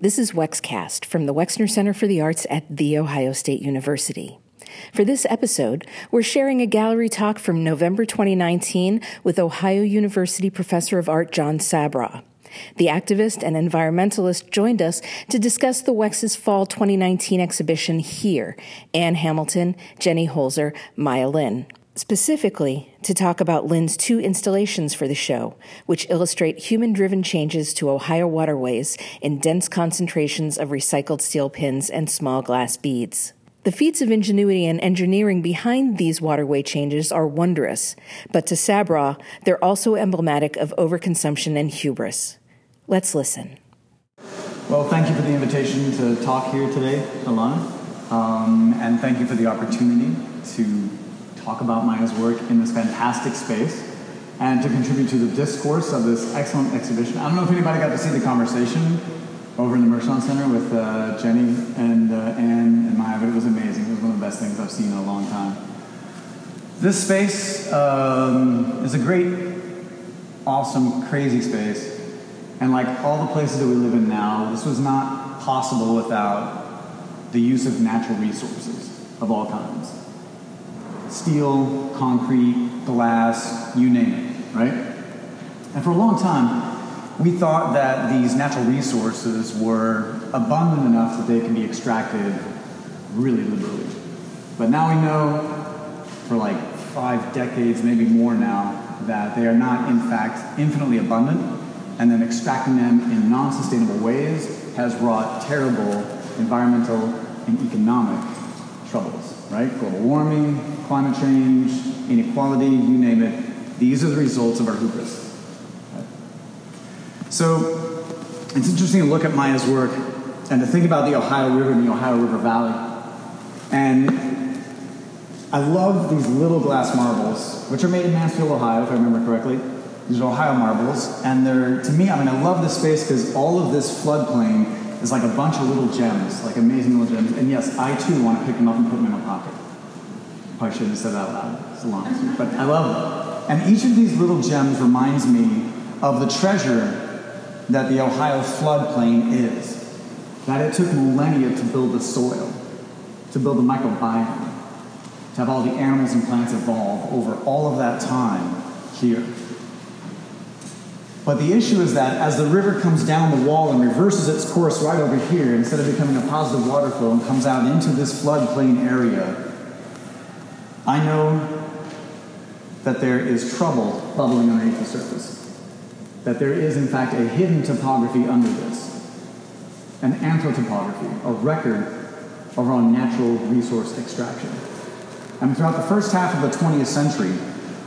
This is Wexcast from the Wexner Center for the Arts at The Ohio State University. For this episode, we're sharing a gallery talk from November 2019 with Ohio University Professor of Art John Sabraw. The activist and environmentalist joined us to discuss the Wex's Fall 2019 exhibition here Ann Hamilton, Jenny Holzer, Maya Lin. Specifically, to talk about Lin's two installations for the show, which illustrate human driven changes to Ohio waterways in dense concentrations of recycled steel pins and small glass beads. The feats of ingenuity and engineering behind these waterway changes are wondrous, but to Sabraw, they're also emblematic of overconsumption and hubris. Let's listen. Well, thank you for the invitation to talk here today, Alana, um, and thank you for the opportunity to talk about Maya's work in this fantastic space and to contribute to the discourse of this excellent exhibition. I don't know if anybody got to see the conversation over in the Mershon Center with uh, Jenny and uh, Ann and Maya, but it was amazing. It was one of the best things I've seen in a long time. This space um, is a great, awesome, crazy space. And like all the places that we live in now, this was not possible without the use of natural resources of all kinds steel, concrete, glass, you name it, right? And for a long time, we thought that these natural resources were abundant enough that they can be extracted really liberally. But now we know for like five decades, maybe more now, that they are not in fact infinitely abundant, and then extracting them in non sustainable ways has wrought terrible environmental and economic troubles, right? Global warming, climate change, inequality, you name it. These are the results of our hubris. So it's interesting to look at Maya's work and to think about the Ohio River and the Ohio River Valley. And I love these little glass marbles, which are made in Mansfield, Ohio, if I remember correctly. These are Ohio marbles, and they're, to me, I mean, I love this space because all of this floodplain is like a bunch of little gems, like amazing little gems. And yes, I too want to pick them up and put them in my pocket. Probably shouldn't have said that out loud. It's long but I love them. And each of these little gems reminds me of the treasure that the Ohio floodplain is. That it took millennia to build the soil, to build the microbiome, to have all the animals and plants evolve over all of that time here. But the issue is that as the river comes down the wall and reverses its course right over here, instead of becoming a positive water flow and comes out into this floodplain area, I know that there is trouble bubbling underneath the surface. That there is, in fact, a hidden topography under this, an anthropotopography, a record of our natural resource extraction. And throughout the first half of the 20th century,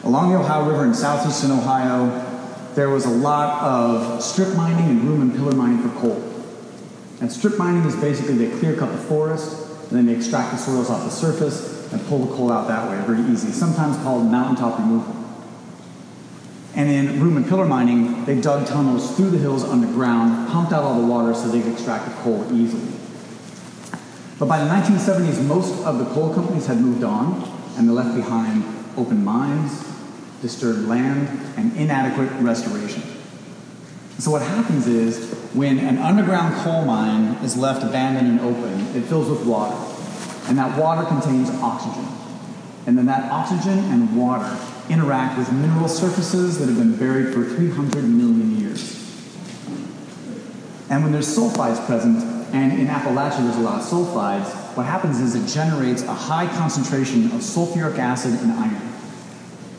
along the Ohio River in southeastern Ohio, there was a lot of strip mining and room and pillar mining for coal. And strip mining is basically they clear cut the forest, and then they extract the soils off the surface, and pull the coal out that way, very easy, sometimes called mountaintop removal. And in room and pillar mining, they dug tunnels through the hills underground, pumped out all the water so they could extract the coal easily. But by the 1970s, most of the coal companies had moved on, and they left behind open mines, disturbed land, and inadequate restoration. So what happens is, when an underground coal mine is left abandoned and open, it fills with water. And that water contains oxygen. And then that oxygen and water interact with mineral surfaces that have been buried for 300 million years. And when there's sulfides present, and in Appalachia there's a lot of sulfides, what happens is it generates a high concentration of sulfuric acid and iron.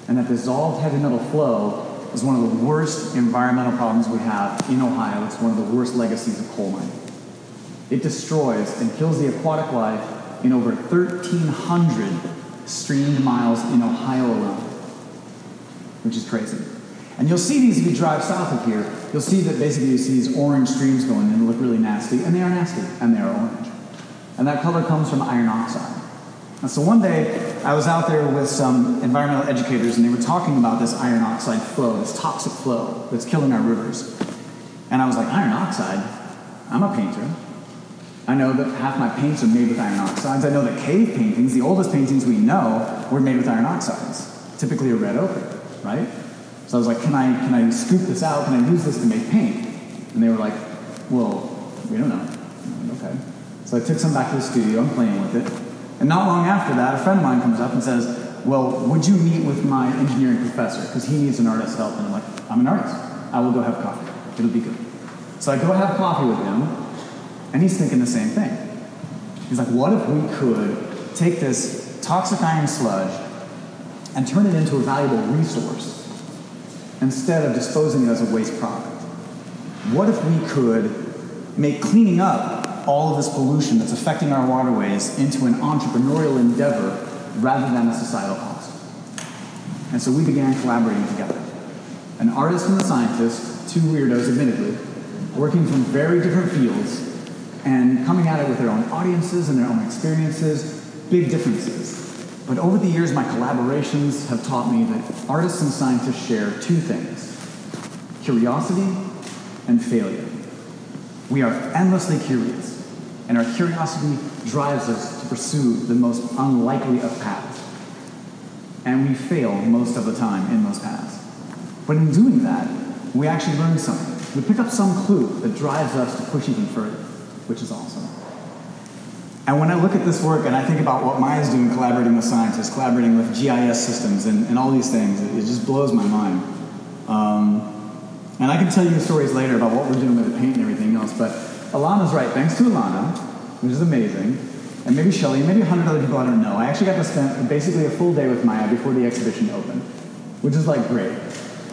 And that dissolved heavy metal flow is one of the worst environmental problems we have in Ohio. It's one of the worst legacies of coal mining. It destroys and kills the aquatic life in over 1,300 streamed miles in Ohio alone, which is crazy. And you'll see these if you drive south of here. You'll see that basically you see these orange streams going and they look really nasty, and they are nasty, and they are orange. And that color comes from iron oxide. And so one day, I was out there with some environmental educators, and they were talking about this iron oxide flow, this toxic flow that's killing our rivers. And I was like, iron oxide? I'm a painter. I know that half my paints are made with iron oxides. I know that cave paintings, the oldest paintings we know, were made with iron oxides, typically a red ochre, right? So I was like, can I, can I scoop this out? Can I use this to make paint? And they were like, well, we don't know. Like, okay. So I took some back to the studio. I'm playing with it. And not long after that, a friend of mine comes up and says, well, would you meet with my engineering professor? Because he needs an artist's help. And I'm like, I'm an artist. I will go have coffee. It'll be good. So I go have coffee with him, and he's thinking the same thing. He's like, what if we could take this toxic iron sludge and turn it into a valuable resource instead of disposing it as a waste product? What if we could make cleaning up all of this pollution that's affecting our waterways into an entrepreneurial endeavor rather than a societal cost? And so we began collaborating together. An artist and a scientist, two weirdos admittedly, working from very different fields and coming at it with their own audiences and their own experiences, big differences. But over the years, my collaborations have taught me that artists and scientists share two things curiosity and failure. We are endlessly curious, and our curiosity drives us to pursue the most unlikely of paths. And we fail most of the time in those paths. But in doing that, we actually learn something. We pick up some clue that drives us to push even further, which is awesome. And when I look at this work and I think about what Maya's doing collaborating with scientists, collaborating with GIS systems and, and all these things, it, it just blows my mind. Um, and I can tell you stories later about what we're doing with the paint and everything else, but Alana's right. Thanks to Alana, which is amazing, and maybe Shelly, maybe a hundred other people I don't know, I actually got to spend basically a full day with Maya before the exhibition opened, which is like great.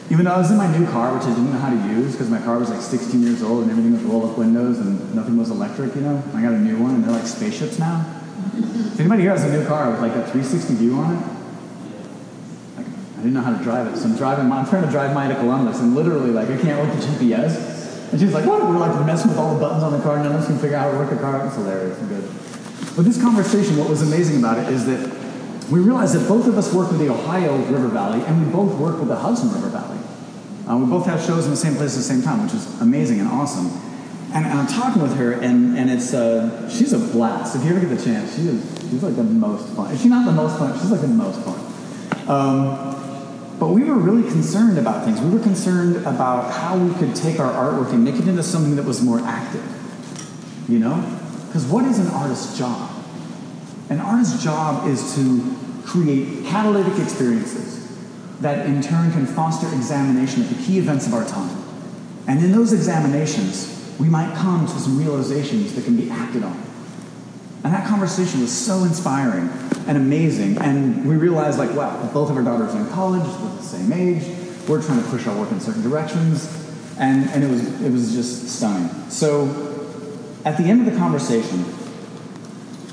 Even though I was in my new car, which I didn't know how to use because my car was like 16 years old and everything was roll-up windows and nothing was electric, you know. I got a new one and they're like spaceships now. Anybody here has a new car with like a 360 view on it, like, I didn't know how to drive it, so I'm driving. I'm trying to drive mine to Columbus, and literally like I can't work the GPS. And she's like, "What?" We're like messing with all the buttons on the car, and none of us can figure out how to work the car. It's hilarious and good. But this conversation, what was amazing about it is that we realized that both of us work with the Ohio River Valley, and we both work with the Hudson River Valley. Uh, we both have shows in the same place at the same time, which is amazing and awesome. And, and I'm talking with her, and, and it's uh, she's a blast. If you ever get the chance, she is she's like the most fun. Is she not the most fun? She's like the most fun. Um, but we were really concerned about things. We were concerned about how we could take our artwork and make it into something that was more active. You know? Because what is an artist's job? An artist's job is to create catalytic experiences that in turn can foster examination of the key events of our time. And in those examinations, we might come to some realizations that can be acted on. And that conversation was so inspiring and amazing. And we realized, like, wow, both of our daughters are in college, we're the same age, we're trying to push our work in certain directions. And, and it, was, it was just stunning. So at the end of the conversation,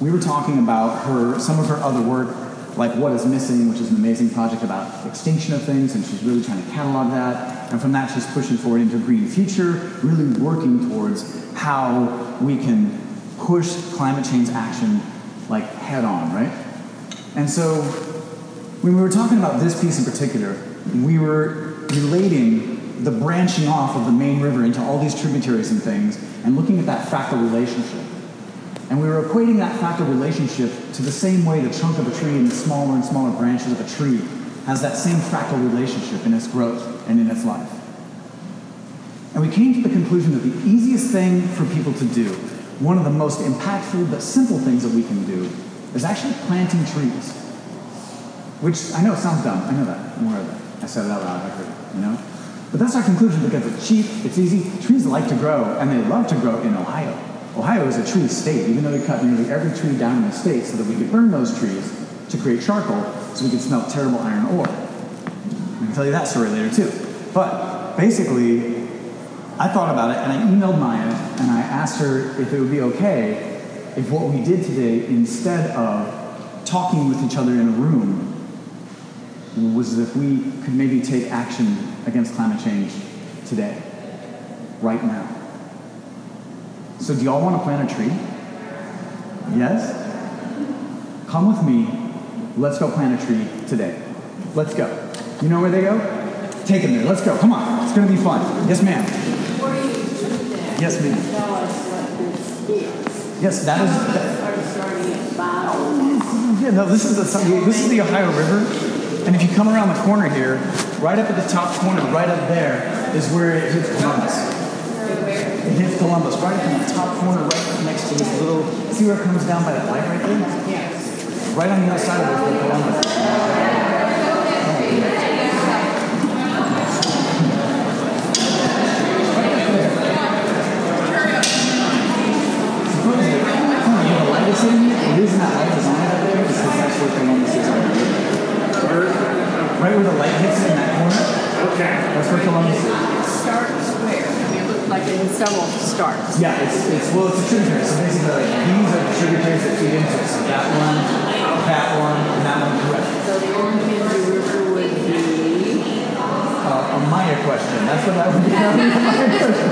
we were talking about her, some of her other work like What is Missing, which is an amazing project about extinction of things, and she's really trying to catalog that. And from that, she's pushing forward into a green future, really working towards how we can push climate change action like head on, right? And so when we were talking about this piece in particular, we were relating the branching off of the main river into all these tributaries and things, and looking at that fractal relationship. And we were equating that fractal relationship to the same way the trunk of a tree and the smaller and smaller branches of a tree has that same fractal relationship in its growth and in its life. And we came to the conclusion that the easiest thing for people to do, one of the most impactful but simple things that we can do, is actually planting trees. Which I know it sounds dumb. I know that. I'm aware of that. I said it out loud. I heard it. You know. But that's our conclusion because it's cheap, it's easy. Trees like to grow, and they love to grow in Ohio. Ohio is a tree state, even though we cut nearly every tree down in the state so that we could burn those trees to create charcoal so we could smelt terrible iron ore. I can tell you that story later too. But basically, I thought about it and I emailed Maya and I asked her if it would be okay if what we did today, instead of talking with each other in a room, was if we could maybe take action against climate change today, right now. So, do y'all want to plant a tree? Yes? Come with me. Let's go plant a tree today. Let's go. You know where they go? Take them there. Let's go. Come on. It's going to be fun. Yes, ma'am. Before you do that, Yes, ma'am. tell us what this is. Yes, that is. That, us are starting at bottom. yeah, no, this is the this is the Ohio River, and if you come around the corner here, right up at the top corner, right up there, is where it hits Columbus. Columbus, right in the top corner, right next to this little. See where it comes down by that light right there? Yes. Right on the other side of the Columbus. Where the reason that light is on up there is because that's where Columbus is the. Right where the light hits in that corner, Okay. that's where Columbus is. Starts where? I mean, it looked like in several starts. Yeah, it's, it's well, it's a tributary. So basically, like these are the tributaries that feed into it. So that one, that one, and that one, correct. So the Orange River would be, Uh, a Maya question. That's what I would be having a Maya question.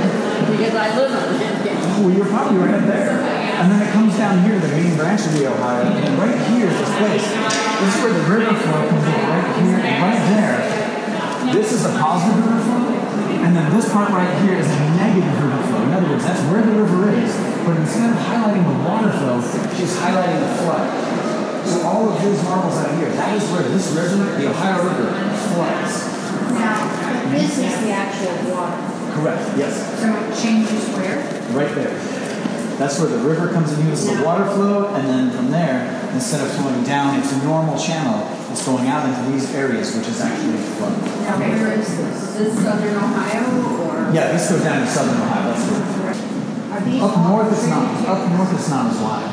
because I live on it. Well, you're probably right up there. And then it comes down here to the main branch of the Ohio. And right here, this place, this is where the river flow comes in. Right here, right there. This is a positive river flow. And then this part right here is a negative river flow. In other words, that's where the river is. But instead of highlighting the water flow, she's highlighting the flood. So all of these marbles out here, that is where this river, the Ohio River, floods. Now, this is the actual water. Correct, yes. So it changes where? Right there. That's where the river comes in, uses the water flow, and then from there, instead of flowing down its normal channel, it's going out into these areas, which is actually flood. Now, where is this? Is this southern Ohio or? Yeah, this goes down to southern Ohio. That's where. Up north, it's not. Up north, it's not as wide.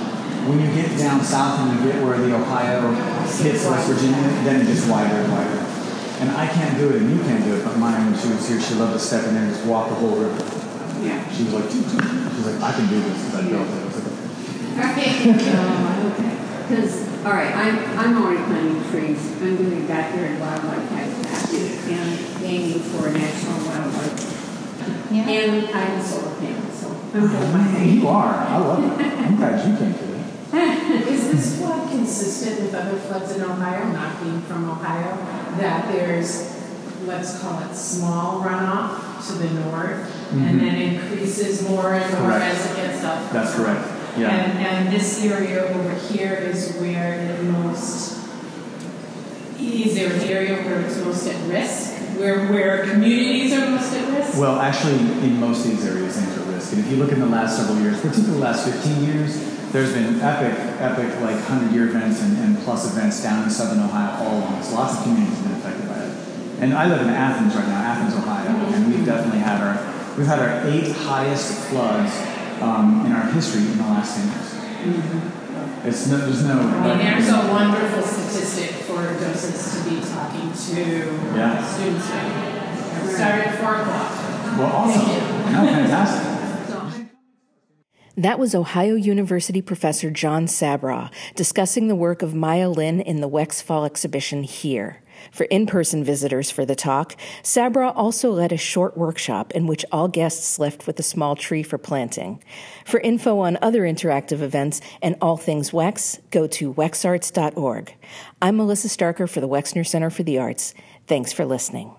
When you get down south and you get where the Ohio hits West Virginia, then it gets wider and wider. And I can't do it, and you can't do it. But mine, when she was here, she loved to step in there and just walk the whole river. Yeah. She was like, she's like, I can do this because I built it. I was like, Oh, okay. Because, all right, I'm, I'm already planting trees. I'm doing backyard wildlife habitat and aiming for a national wildlife. Yeah. And I have a solar panel, so I'm Oh, doing my man, thing. you are. I love it. I'm glad you came today. Is this flood consistent with other floods in Ohio, not being from Ohio? That there's, let's call it small runoff to the north, and mm-hmm. then increases more and more Correct. as it gets up? That's correct. Yeah. And, and this area over here is where it most, is there an area where it's most at risk? Where, where communities are most at risk? Well, actually, in most of these areas, things are risk. And if you look in the last several years, particularly the last 15 years, there's been epic, epic, like 100 year events and, and plus events down in southern Ohio all along. So lots of communities have been affected by it. And I live in Athens right now, Athens, Ohio, mm-hmm. and we've definitely had our we've had our eight highest floods um, in our history in the last 10 years. It's no, there's no. I mean, there's a wonderful statistic for docents to be talking to Yeah. students. with. Started at four o'clock. well, awesome. No, fantastic. That was Ohio University professor John Sabraw discussing the work of Maya Lin in the Wex Fall exhibition here. For in person visitors for the talk, Sabraw also led a short workshop in which all guests left with a small tree for planting. For info on other interactive events and all things Wex, go to wexarts.org. I'm Melissa Starker for the Wexner Center for the Arts. Thanks for listening.